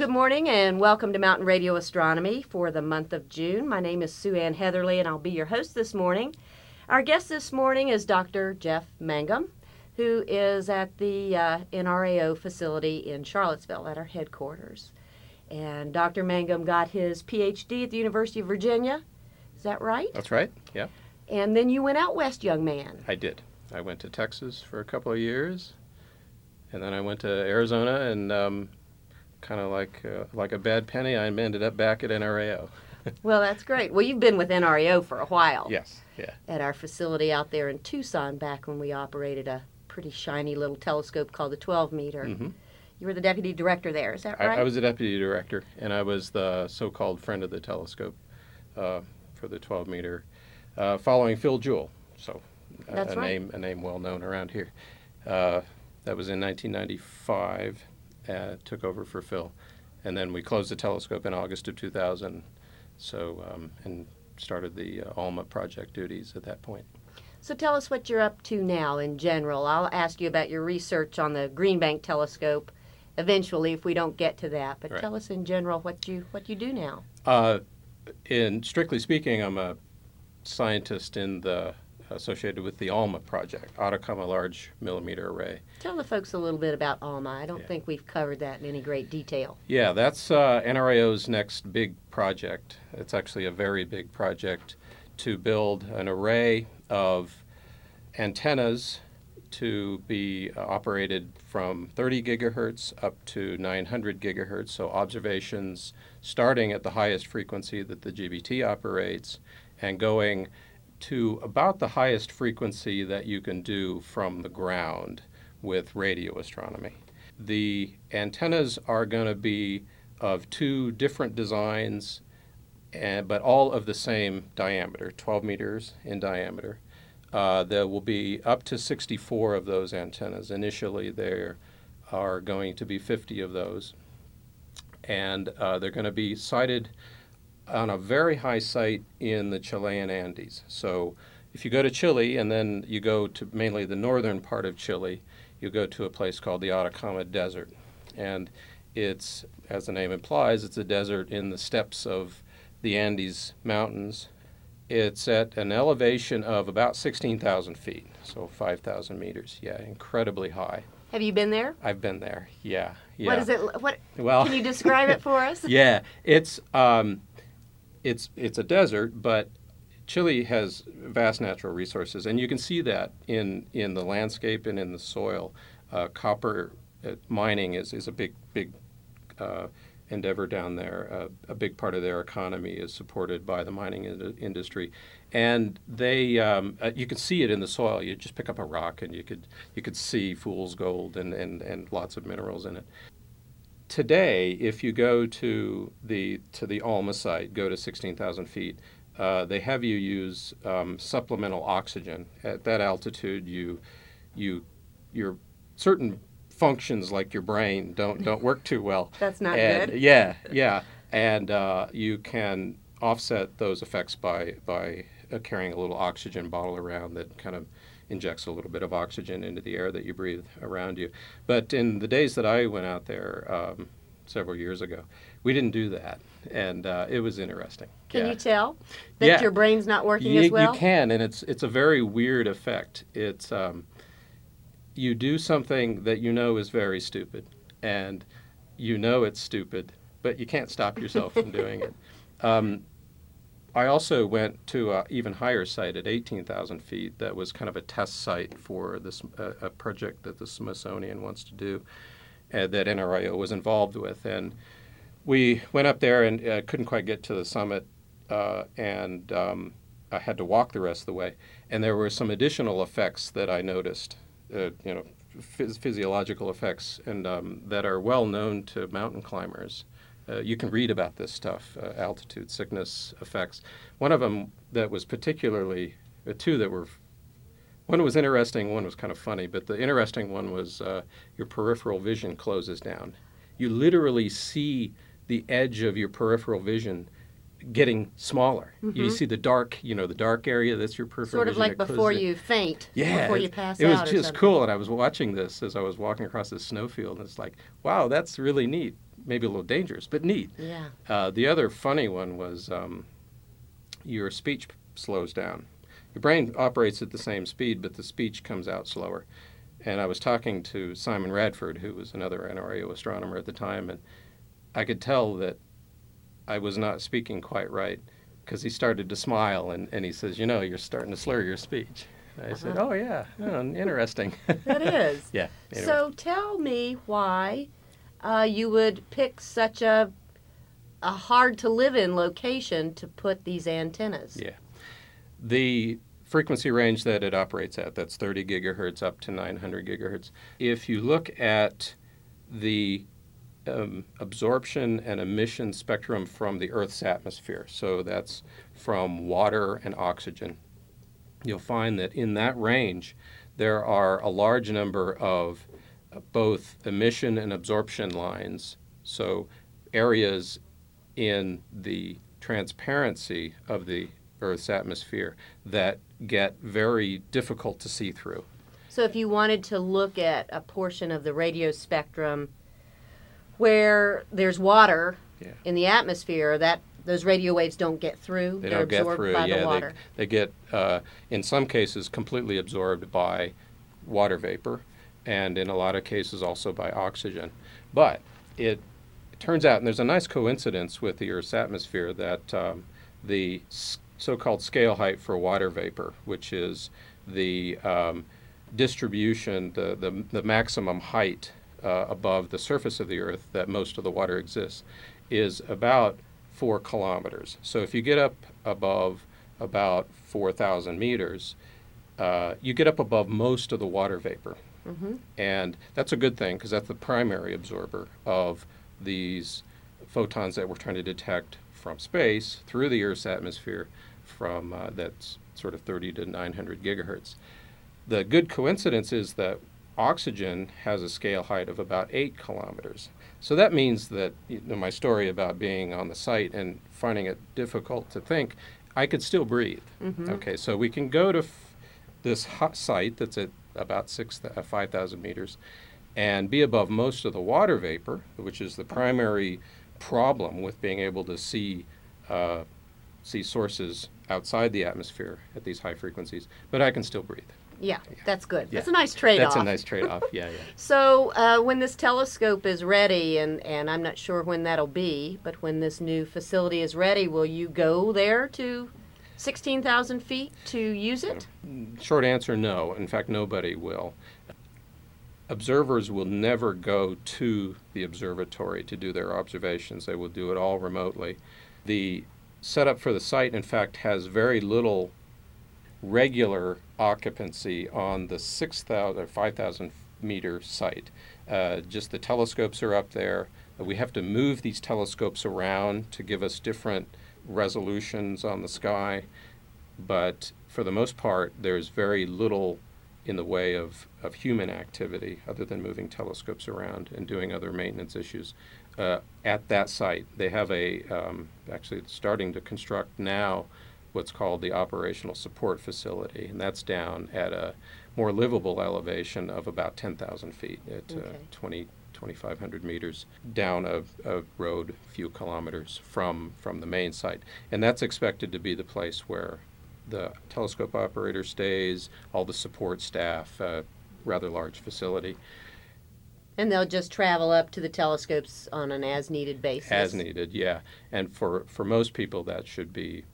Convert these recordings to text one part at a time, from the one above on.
Good morning and welcome to Mountain Radio Astronomy for the month of June. My name is Sue Ann Heatherly and I'll be your host this morning. Our guest this morning is Dr. Jeff Mangum, who is at the uh, NRAO facility in Charlottesville at our headquarters. And Dr. Mangum got his PhD at the University of Virginia. Is that right? That's right. Yeah, And then you went out west, young man. I did. I went to Texas for a couple of years, and then I went to Arizona, and um, kind of like uh, like a bad penny, I ended up back at NRAO. Well, that's great. Well, you've been with NRAO for a while. Yes. Yeah. At our facility out there in Tucson back when we operated a pretty shiny little telescope called the 12 meter. hmm You were the deputy director there, is that right? I was the deputy director, and I was the so-called friend of the telescope uh, for the 12 meter, uh, following Phil Jewell. So a right. name a name well known around here. Uh, that was in 1995. Uh, took over for Phil, and then we closed the telescope in August of 2000. So um, and started the uh, ALMA project duties at that point. So tell us what you're up to now in general. I'll ask you about your research on the Green Bank telescope eventually if we don't get to that. But Right. tell us in general what you what you do now. Uh, in strictly speaking, I'm a scientist in the associated with the ALMA project, Atacama Large Millimeter Array. Tell the folks a little bit about ALMA. I don't Yeah. think we've covered that in any great detail. Yeah, that's uh, NRAO's next big project. It's actually a very big project to build an array of antennas to be uh, operated from 30 gigahertz up to 900 gigahertz. So observations starting at the highest frequency that the GBT operates and going to about the highest frequency that you can do from the ground with radio astronomy. The antennas are going to be of two different designs, and, but all of the same diameter, 12 meters in diameter. Uh, there will be up to 64 of those antennas. Initially, there are going to be 50 of those. And uh, they're going to be sited on a very high site in the Chilean Andes. So if you go to Chile and then you go to mainly the northern part of Chile, you go to a place called the Atacama Desert. And it's, as the name implies, it's a desert in the steppes of the Andes Mountains. It's at an elevation of about 16,000 feet, so 5,000 meters. Yeah, incredibly high. Have you been there? I've been there. Yeah, yeah. What is it? What Well, can you describe it for us? yeah, it's um, it's it's a desert, but Chile has vast natural resources, and you can see that in in the landscape and in the soil. Uh, copper uh, mining is is a big big uh, endeavor down there. Uh, a big part of their economy is supported by the mining in- industry, and they um, uh, you can see it in the soil. You just pick up a rock, and you could you could see fool's gold and, and, and lots of minerals in it today, if you go to the to the Alma site, go to 16,000 feet, uh, they have you use um, supplemental oxygen at that altitude. You you your certain functions like your brain don't don't work too well. That's not and, good. Yeah, yeah, and uh, you can offset those effects by by uh, carrying a little oxygen bottle around that kind of injects a little bit of oxygen into the air that you breathe around you. But in the days that I went out there um, several years ago, we didn't do that, and uh, it was interesting. Can Yeah. you tell that Yeah. your brain's not working You, as well? you can, and it's it's a very weird effect. It's um, you do something that you know is very stupid, and you know it's stupid, but you can't stop yourself from doing it. Um, I also went to an even higher site at 18,000 feet. That was kind of a test site for this uh, a project that the Smithsonian wants to do, uh, that NRAO was involved with, and we went up there and uh, couldn't quite get to the summit, uh, and um, I had to walk the rest of the way. And there were some additional effects that I noticed, uh, you know, phys- physiological effects, and um, that are well known to mountain climbers. Uh, you can read about this stuff, uh, altitude sickness effects. One of them that was particularly, uh, two that were, one was interesting, one was kind of funny, but the interesting one was uh, your peripheral vision closes down. You literally see the edge of your peripheral vision getting smaller. You see the dark, you know, the dark area. That's your peripheral Sort of vision. like before you faint, Yeah, before you it- pass it out. was or just cool, and I was watching this as I was walking across this snowfield, and it's like, wow, that's really neat. Maybe a little dangerous, but neat. Yeah. Uh, the other funny one was um, your speech slows down. Your brain operates at the same speed, but the speech comes out slower. And I was talking to Simon Radford, who was another NRAO astronomer at the time, and I could tell that I was not speaking quite right because he started to smile and, and he says, You know, you're starting to slur your speech. I said, Uh-huh. Oh, yeah, oh, interesting. That is. yeah. interesting. So tell me why uh, you would pick such a a hard to live in location to put these antennas. Yeah. The frequency range that it operates at, that's 30 gigahertz up to 900 gigahertz. If you look at the um, absorption and emission spectrum from the Earth's atmosphere, so that's from water and oxygen, you'll find that in that range there are a large number of both emission and absorption lines, so areas in the transparency of the Earth's atmosphere that get very difficult to see through. So if you wanted to look at a portion of the radio spectrum where there's water Yeah. in the atmosphere, that those radio waves don't get through. They They're don't get absorbed through. by yeah, the water. They, they get, uh, in some cases, completely absorbed by water vapor, and in a lot of cases also by oxygen. But it, turns out, and there's a nice coincidence with the Earth's atmosphere, that um, the so-called scale height for water vapor, which is the um, distribution, the, the, the maximum height uh, above the surface of the Earth that most of the water exists, is about four kilometers. So if you get up above about 4,000 meters, uh, you get up above most of the water vapor. Hmm And that's a good thing because that's the primary absorber of these photons that we're trying to detect from space through the Earth's atmosphere from uh, that's sort of 30 to 900 gigahertz. The good coincidence is that oxygen has a scale height of about 8 kilometers. So that means that you know, my story about being on the site and finding it difficult to think, I could still breathe. Mhm. Okay, so we can go to f- this hot site that's at about six, uh, 5,000 meters and be above most of the water vapor, which is the primary problem with being able to see uh, see sources outside the atmosphere at these high frequencies. But I can still breathe. Yeah, that's good. Yeah. That's a nice trade-off. That's a nice trade-off. Yeah, yeah. So uh, when this telescope is ready, and, and I'm not sure when that'll be, but when this new facility is ready, will you go there to 16,000 feet to use it? Short answer, no. In fact, nobody will. Observers will never go to the observatory to do their observations. They will do it all remotely. The setup for the site, in fact, has very little regular occupancy on the 6,000 or 5,000 meter site. Uh, just the telescopes are up there. We have to move these telescopes around to give us different resolutions on the sky but for the most part, there's very little in the way of, of human activity other than moving telescopes around and doing other maintenance issues uh, at that site. They have a, um, actually, it's starting to construct now what's called the operational support facility, and that's down at a more livable elevation of about 10,000 feet at uh, 20, 2,500 meters down a, a road a few kilometers from, from the main site. And that's expected to be the place where the telescope operator stays, all the support staff, uh, rather large facility, And they'll just travel up to the telescopes on an as-needed basis. as needed, yeah. And for, for most people, that should be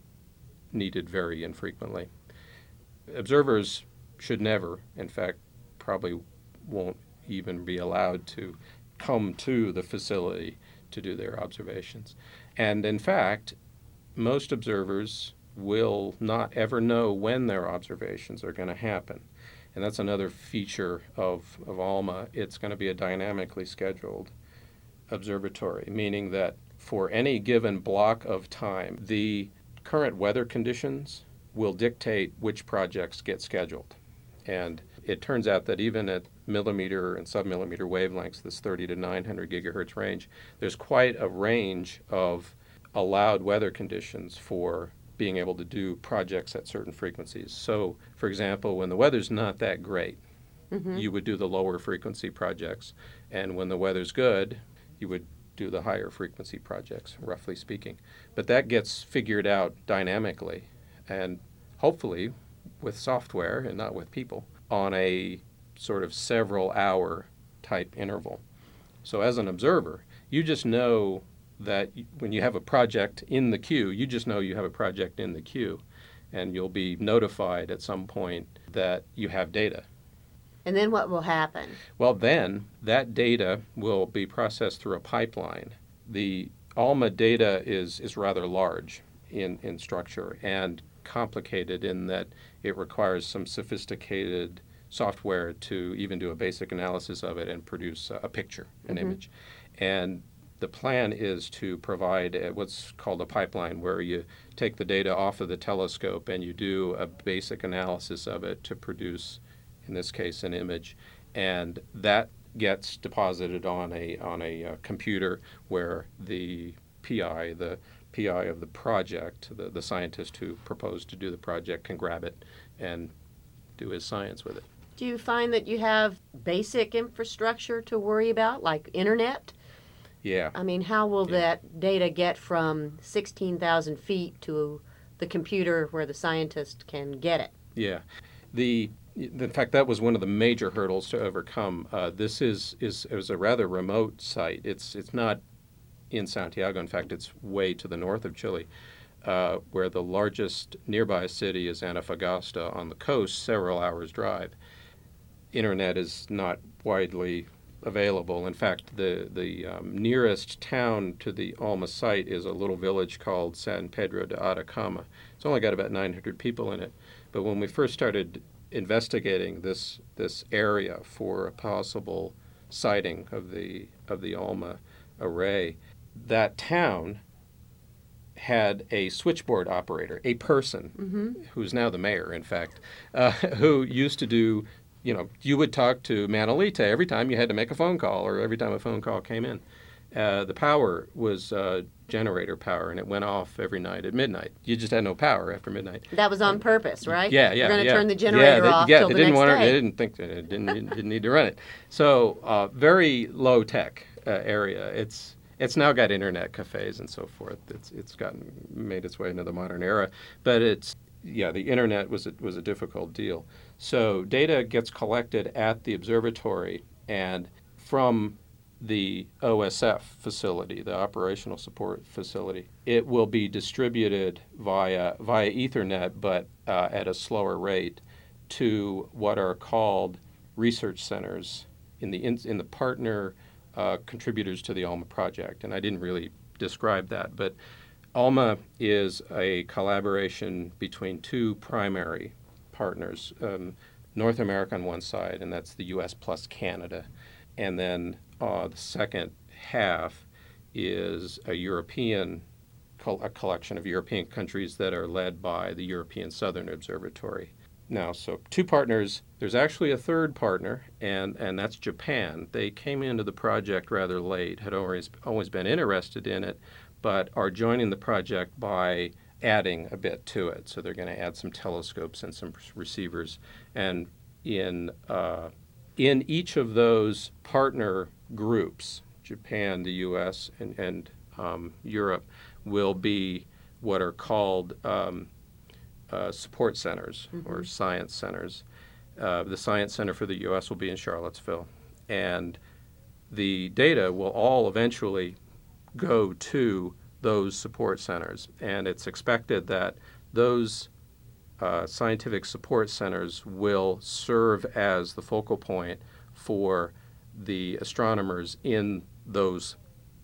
needed very infrequently. Observers should never, in fact, probably won't even be allowed to come to the facility to do their observations. And in fact, most observers will not ever know when their observations are going to happen. And that's another feature of, of ALMA. It's going to be a dynamically scheduled observatory, meaning that for any given block of time, the current weather conditions will dictate which projects get scheduled. And it turns out that even at millimeter and submillimeter wavelengths, this 30 to 900 gigahertz range, there's quite a range of allowed weather conditions for being able to do projects at certain frequencies. So, for example, when the weather's not that great, Mhm. you would do the lower frequency projects. And when the weather's good, you would do the higher frequency projects, roughly speaking. But that gets figured out dynamically and hopefully with software and not with people on a sort of several hour type interval. So as an observer, you just know that when you have a project in the queue, you just know you have a project in the queue and you'll be notified at some point that you have data. And then what will happen? Well, then that data will be processed through a pipeline. The ALMA data is, is rather large in, in structure and complicated in that it requires some sophisticated software to even do a basic analysis of it and produce a picture, an mm-hmm. image. And the plan is to provide what's called a pipeline where you take the data off of the telescope and you do a basic analysis of it to produce, in this case, an image. And that gets deposited on a, on a uh, computer where the PI, the PI of the project, the, the scientist who proposed to do the project, can grab it and do his science with it. Do you find that you have basic infrastructure to worry about, like internet? Yeah. I mean, how will yeah. that data get from 16,000 feet to the computer where the scientist can get it? Yeah. The in fact, that was one of the major hurdles to overcome. Uh, this is is it was a rather remote site. It's it's not in Santiago. In fact, it's way to the north of Chile, uh, where the largest nearby city is Antofagasta on the coast, several hours drive. Internet is not widely available. In fact, the the um, nearest town to the Alma site is a little village called San Pedro de Atacama. It's only got about 900 people in it. But when we first started investigating this this area for a possible siting of the of the Alma array, that town had a switchboard operator, a person mm-hmm. who's now the mayor, in fact, uh, who used to do you know, you would talk to Manolita every time you had to make a phone call or every time a phone call came in. Uh, the power was uh, generator power, and it went off every night at midnight. You just had no power after midnight. That was on purpose, right? Yeah, yeah. You're going to yeah. turn the generator yeah, they, off yeah, they the didn't want. To, they didn't think they didn't, didn't need to run it. So uh, very low tech uh, area. It's it's now got internet cafes and so forth. It's it's gotten made its way into the modern era, but it's yeah, the internet was a, was a difficult deal. So data gets collected at the observatory and from the OSF facility, the operational support facility, it will be distributed via via Ethernet, but uh, at a slower rate, to what are called research centers in the in, in the partner uh, contributors to the ALMA project. And I didn't really describe that, but ALMA is a collaboration between two primary partners um, North America on one side, and that's the US plus Canada. And then uh, the second half is a European a collection of European countries that are led by the European Southern Observatory. Now, so two partners. There's actually a third partner, and, and that's Japan. They came into the project rather late, had always always been interested in it, but are joining the project by adding a bit to it. So they're going to add some telescopes and some receivers. And in uh, in each of those partner groups, Japan, the U.S., and, and um, Europe, will be what are called um, uh, support centers mm-hmm. or science centers. Uh, the Science Center for the U.S. will be in Charlottesville, and the data will all eventually go to those support centers. And it's expected that those uh, scientific support centers will serve as the focal point for the astronomers in those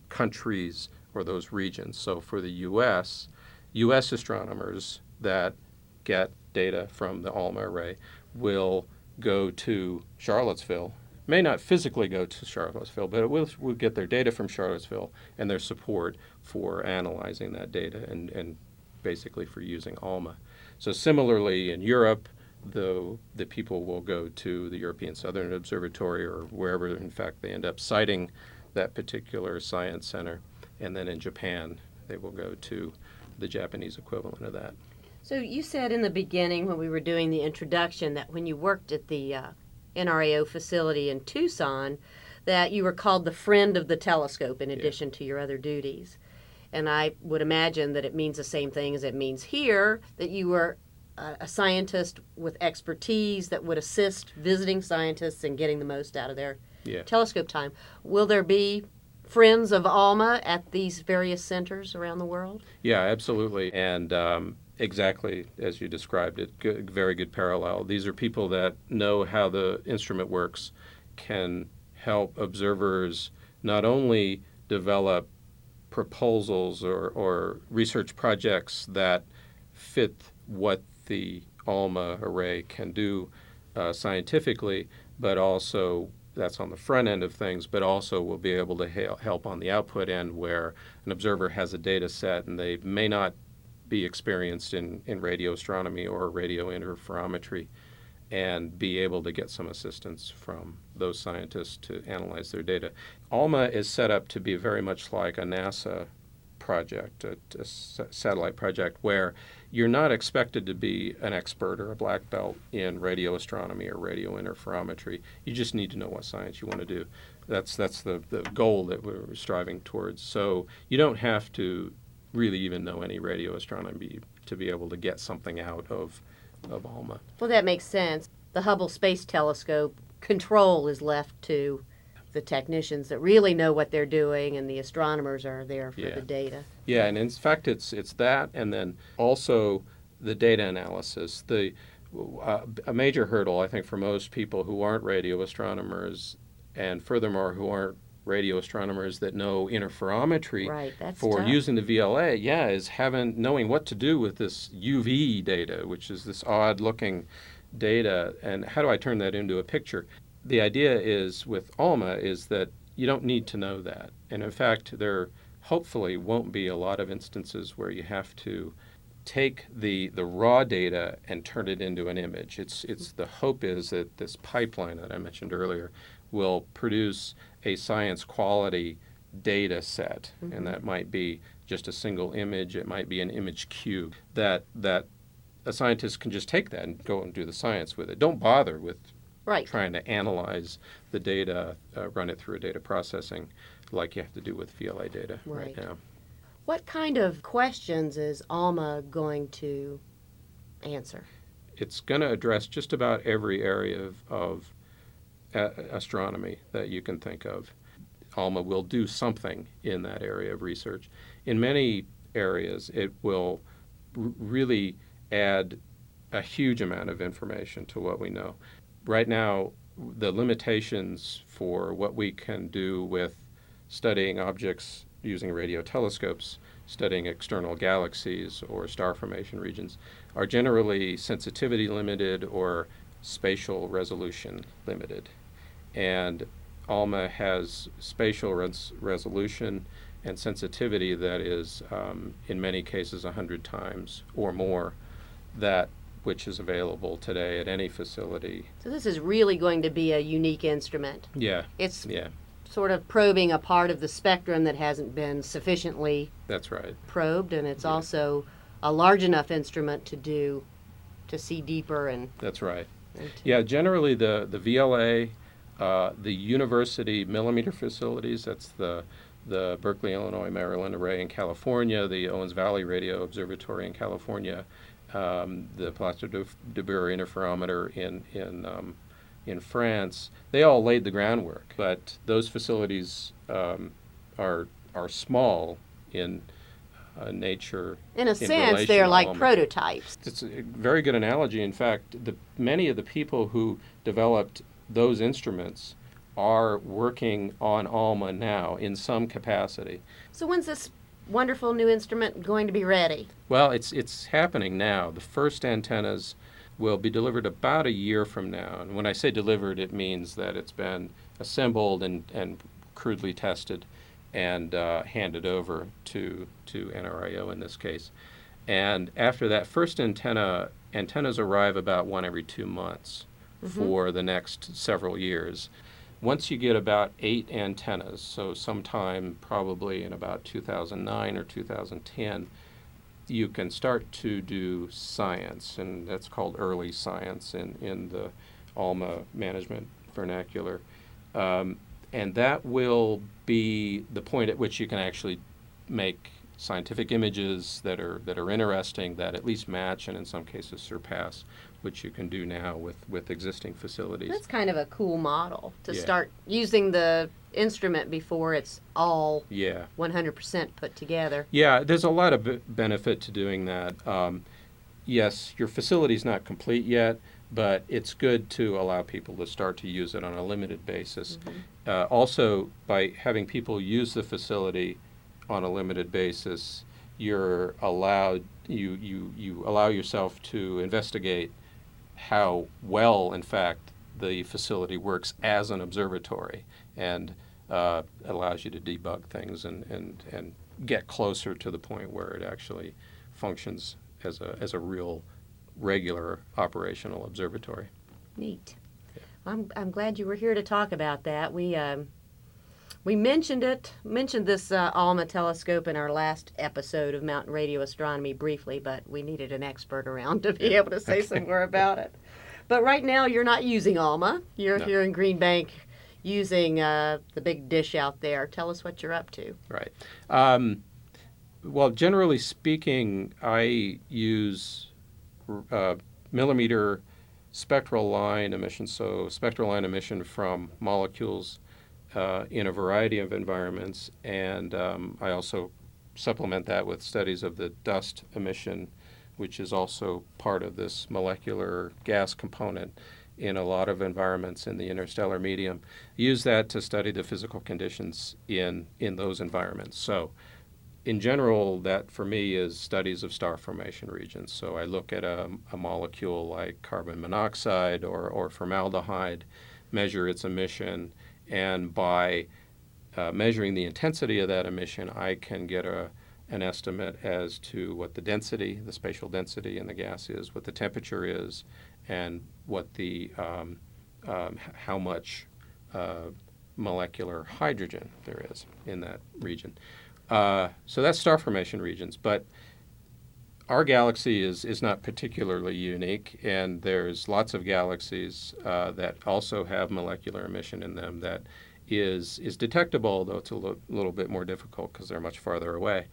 countries or those regions. So for the U.S., U.S. astronomers that get data from the ALMA array will go to Charlottesville may not physically go to Charlottesville, but will, will get their data from Charlottesville and their support for analyzing that data and, and basically for using ALMA. So similarly in Europe, the, the people will go to the European Southern Observatory or wherever, in fact, they end up siting that particular science center. And then in Japan, they will go to the Japanese equivalent of that. So you said in the beginning when we were doing the introduction that when you worked at the uh, NRAO facility in Tucson, that you were called the friend of the telescope in addition yeah. to your other duties. And I would imagine that it means the same thing as it means here that you were a, a scientist with expertise that would assist visiting scientists in getting the most out of their yeah. telescope time. Will there be friends of ALMA at these various centers around the world? Yeah, absolutely. And um, exactly as you described it, good, very good parallel. These are people that know how the instrument works, can help observers not only develop proposals or, or research projects that fit what the ALMA array can do uh, scientifically, but also that's on the front end of things, but also will be able to help on the output end where an observer has a data set and they may not be experienced in, in radio astronomy or radio interferometry and be able to get some assistance from those scientists to analyze their data. ALMA is set up to be very much like a NASA project, a, satellite project, where you're not expected to be an expert or a black belt in radio astronomy or radio interferometry. You just need to know what science you want to do. That's that's the, the goal that we're striving towards. So you don't have to really even know any radio astronomy to be able to get something out of of ALMA. Well, that makes sense. The Hubble Space Telescope control is left to the technicians that really know what they're doing, and the astronomers are there for yeah. the data. Yeah, and in fact, it's it's that, and then also the data analysis. The uh, a major hurdle, I think, for most people who aren't radio astronomers, and furthermore who aren't radio astronomers that know interferometry right, for tough. using the VLA, yeah, is having knowing what to do with this UV data, which is this odd-looking data, and how do I turn that into a picture? the idea is with ALMA is that you don't need to know that. And in fact, there hopefully won't be a lot of instances where you have to take the, the raw data and turn it into an image. It's, it's the hope is that this pipeline that I mentioned earlier will produce a science quality data set, mm-hmm. and that might be just a single image. It might be an image cube that that a scientist can just take that and go and do the science with it. Don't bother with right. trying to analyze the data, uh, run it through a data processing like you have to do with VLA data right, right now. What kind of questions is ALMA going to answer? It's going to address just about every area of, of astronomy that you can think of. ALMA will do something in that area of research. In many areas, it will r- really add a huge amount of information to what we know right now, the limitations for what we can do with studying objects using radio telescopes, studying external galaxies or star formation regions, are generally sensitivity limited or spatial resolution limited. And ALMA has spatial res- resolution and sensitivity that is, um, in many cases, 100 times or more that which is available today at any facility. So this is really going to be a unique instrument. Yeah. It's yeah. sort of probing a part of the spectrum that hasn't been sufficiently That's right. probed and it's yeah. also a large enough instrument to do to see deeper and That's right. yeah, generally the the VLA uh, the university millimeter facilities, that's the the Berkeley, Illinois, Maryland array in California, the Owens Valley Radio Observatory in California, um, the Place de, de interferometer in in um, in France, they all laid the groundwork. But those facilities um, are are small in uh, nature. In a in sense, they're like prototypes. It's a very good analogy. In fact, the, many of the people who developed those instruments are working on ALMA now in some capacity. So when's this wonderful new instrument going to be ready? Well, it's it's happening now. The first antennas will be delivered about a year from now. And when I say delivered, it means that it's been assembled and, and crudely tested and uh, handed over to to NRAO in this case. And after that first antenna, antennas arrive about one every two months mm-hmm. for the next several years. Once you get about eight antennas, so sometime probably in about 2009 or 2010, you can start to do science, and that's called early science in, in the ALMA management vernacular. Um, and that will be the point at which you can actually make scientific images that are that are interesting that at least match and in some cases surpass which you can do now with with existing facilities. That's kind of a cool model to Yeah. start using the instrument before it's all Yeah. 100% put together. Yeah, there's a lot of b- benefit to doing that. Um, yes, your facility's not complete yet, but it's good to allow people to start to use it on a limited basis. Uh, also, by having people use the facility on a limited basis, you're allowed you you you allow yourself to investigate how well, in fact, the facility works as an observatory and uh, allows you to debug things and, and, and get closer to the point where it actually functions as a, as a real regular operational observatory. Neat. I'm, I'm glad you were here to talk about that. We um, we mentioned it, mentioned this uh, ALMA telescope in our last episode of Mountain Radio Astronomy briefly, but we needed an expert around to be able to say some more about it. But right now, you're not using ALMA. You're No. here in Green Bank using uh, the big dish out there. Tell us what you're up to. Right. Um, well, generally speaking, I use uh, millimeter spectral line emission, so spectral line emission from molecules uh, in a variety of environments, and um, I also supplement that with studies of the dust emission, which is also part of this molecular gas component in a lot of environments in the interstellar medium. Use that to study the physical conditions in in those environments. So in general, that for me is studies of star formation regions. So I look at a, a molecule like carbon monoxide or, or formaldehyde, measure its emission, and by uh, measuring the intensity of that emission, I can get a, an estimate as to what the density, the spatial density in the gas is, what the temperature is, and what the um, um, how much uh, molecular hydrogen there is in that region. Uh, so that's star formation regions, but our galaxy is, is not particularly unique, and there's lots of galaxies uh, that also have molecular emission in them that is is detectable, though it's a lo- little bit more difficult because they're much farther away.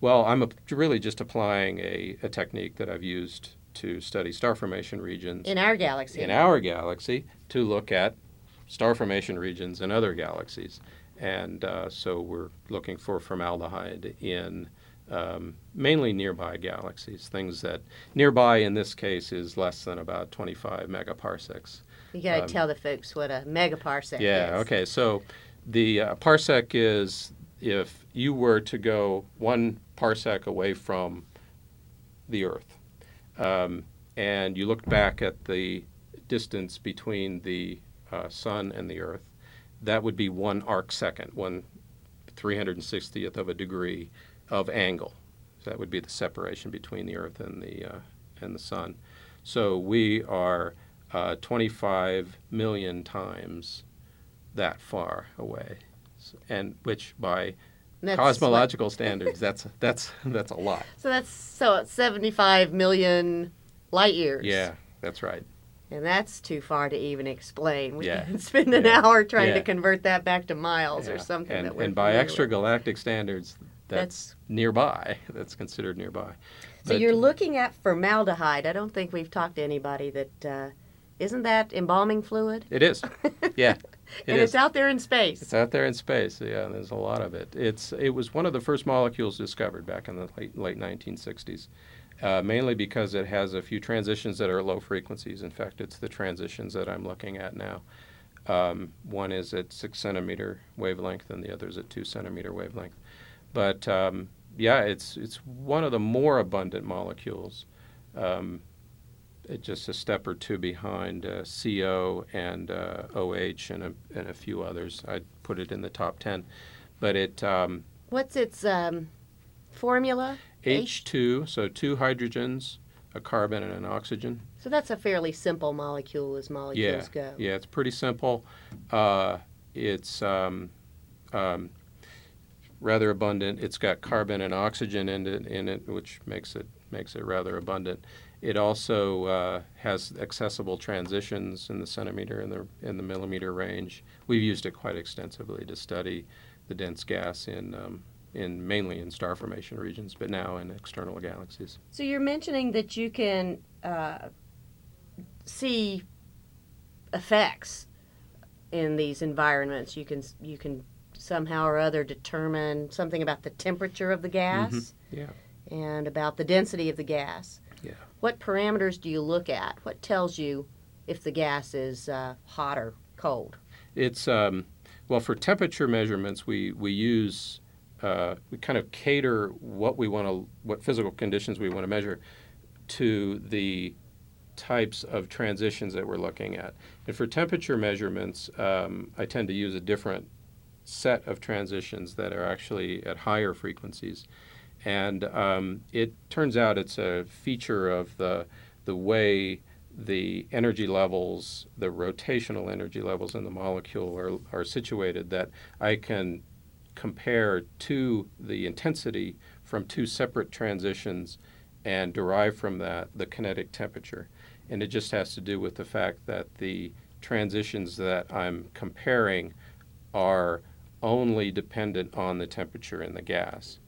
Well, I'm a, really just applying a, a technique that I've used to study star formation regions In our galaxy. in our galaxy to look at star formation regions in other galaxies. And uh, so we're looking for formaldehyde in um, mainly nearby galaxies, things that nearby in this case is less than about 25 megaparsecs. you got to um, tell the folks what a megaparsec Yeah, is. okay. So the uh, parsec is if you were to go one parsec away from the Earth, um, and you looked back at the distance between the uh, Sun and the Earth, that would be one arc second, one 360th of a degree of angle. So that would be the separation between the Earth and the uh, and the Sun. So we are uh, 25 million times that far away, S- and which by That's cosmological standards, that's that's that's a lot. So that's so it's 75 million light years. Yeah, that's right. And that's too far to even explain. We Yeah. can spend an Yeah. hour trying to convert that back to miles or something. And, that we're and by extragalactic standards, that's, nearby. That's considered nearby. So But- you're looking at formaldehyde. I don't think we've talked to anybody that uh, isn't that embalming fluid. It is. Yeah, it and is. it's out there in space. It's out there in space. Yeah, there's a lot of it. It's it was one of the first molecules discovered back in the late late 1960s, uh, mainly because it has a few transitions that are low frequencies. In fact, it's the transitions that I'm looking at now. Um, one is at six centimeter wavelength, and the other is at two centimeter wavelength. But um, yeah, it's it's one of the more abundant molecules. Um, just a step or two behind uh, CO and uh, OH and a, and a few others. I'd put it in the top 10. But it um, What's its um, formula? H2, so two hydrogens, a carbon, and an oxygen. So that's a fairly simple molecule as molecules go. Yeah, it's pretty simple. Uh, it's um, um, rather abundant. It's got carbon and oxygen in it, in it, which makes it makes it rather abundant. It also uh, has accessible transitions in the centimeter and the in the millimeter range. We've used it quite extensively to study the dense gas in um, in mainly in star formation regions, but now in external galaxies. So you're mentioning that you can uh, see effects in these environments. You can you can somehow or other determine something about the temperature of the gas Yeah. and about the density of the gas. Yeah. What parameters do you look at? What tells you if the gas is uh, hot or cold? It's um, well for temperature measurements we we use uh, we kind of cater what we want to what physical conditions we want to measure to the types of transitions that we're looking at. And for temperature measurements, um, I tend to use a different set of transitions that are actually at higher frequencies. And um, it turns out it's a feature of the the way the energy levels, the rotational energy levels in the molecule are, are situated that I can compare to the intensity from two separate transitions and derive from that the kinetic temperature. And it just has to do with the fact that the transitions that I'm comparing are only dependent on the temperature in the gas.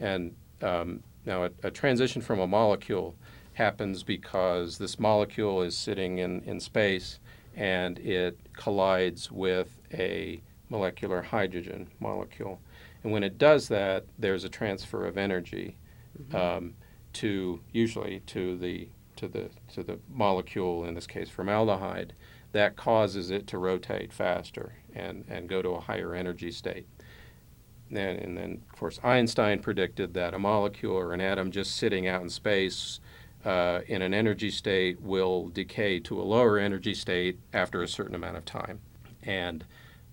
And um, now, a, a, transition from a molecule happens because this molecule is sitting in, in space and it collides with a molecular hydrogen molecule. And when it does that, there's a transfer of energy mm-hmm. um, to usually to the to the to the molecule in this case formaldehyde that causes it to rotate faster and, and go to a higher energy state. And, and then, of course, Einstein predicted that a molecule or an atom just sitting out in space uh, in an energy state will decay to a lower energy state after a certain amount of time. And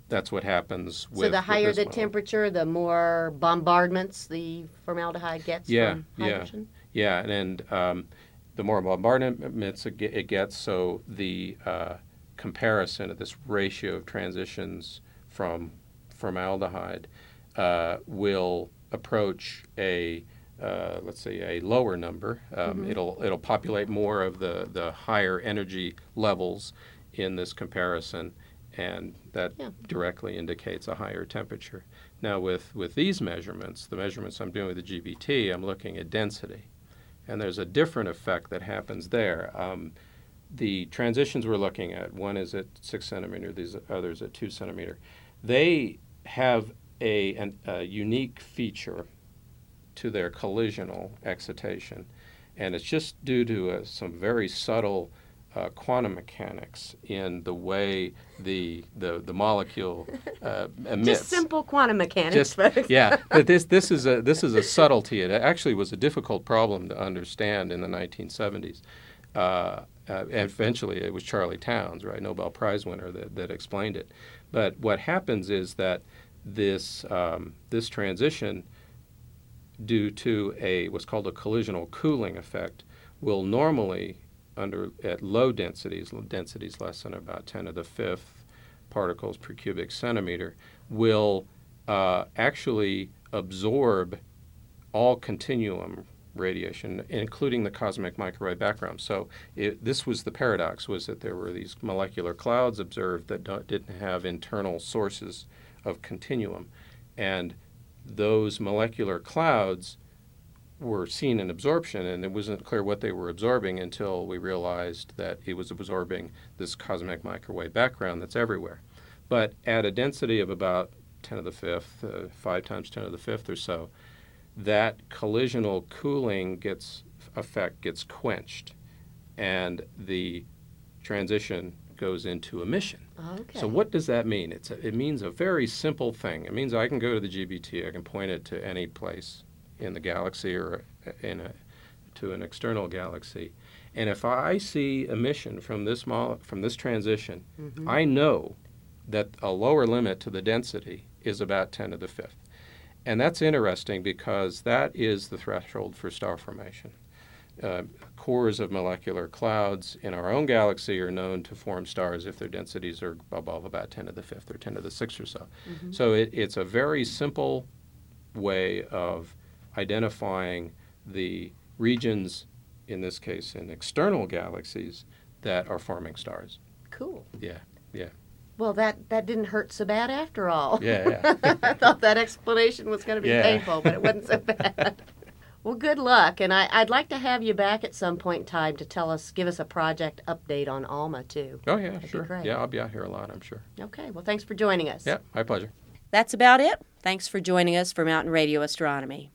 that's what happens with. So the higher the model. temperature, the more bombardments the formaldehyde gets yeah, from hydrogen. Yeah, yeah, and, and um, the more bombardments it gets, so the uh, comparison of this ratio of transitions from formaldehyde uh, will approach a uh, let's say a lower number. Um, mm-hmm. It'll it'll populate more of the the higher energy levels in this comparison, and that yeah. directly indicates a higher temperature. Now with with these measurements, the measurements I'm doing with the GBT, I'm looking at density, and there's a different effect that happens there. Um, the transitions we're looking at, one is at six centimeter, these others at two centimeter, they have a, an, a unique feature to their collisional excitation. And it's just due to uh, some very subtle uh, quantum mechanics in the way the the, the molecule uh, emits. Just simple quantum mechanics, Just, yeah, but this this is a this is a subtlety. It actually was a difficult problem to understand in the 1970s. Uh, uh, eventually, it was Charlie Townes, right, Nobel Prize winner, that, that explained it. But what happens is that this um, this transition, due to a what's called a collisional cooling effect, will normally under at low densities, densities less than about 10 to the fifth particles per cubic centimeter, will uh, actually absorb all continuum radiation, including the cosmic microwave background. So it, this was the paradox: was that there were these molecular clouds observed that didn't have internal sources of continuum, and those molecular clouds were seen in absorption, and it wasn't clear what they were absorbing until we realized that it was absorbing this cosmic microwave background that's everywhere. But at a density of about 10 to the fifth, uh, 5 times 10 to the fifth or so, that collisional cooling gets effect gets quenched, and the transition goes into emission. Okay. So what does that mean? It's a, it means a very simple thing. It means I can go to the GBT, I can point it to any place in the galaxy or in a, to an external galaxy, and if I see emission from this mo- from this transition, mm-hmm. I know that a lower limit to the density is about 10 to the fifth. And that's interesting because that is the threshold for star formation. Uh, cores of molecular clouds in our own galaxy are known to form stars if their densities are above about 10 to the fifth or 10 to the sixth or so. Mm-hmm. So it, it's a very simple way of identifying the regions in this case, in external galaxies that are forming stars. Cool. Yeah, yeah. Well, that, that didn't hurt so bad after all. Yeah, yeah. I thought that explanation was going to be Yeah. painful, but it wasn't so bad. well, good luck, and I, I'd like to have you back at some point in time to tell us, give us a project update on Alma too. Oh, yeah, That'd sure. Yeah, I'll be out here a lot, I'm sure. Okay. Well, thanks for joining us. Yeah, my pleasure. That's about it. Thanks for joining us for Mountain Radio Astronomy.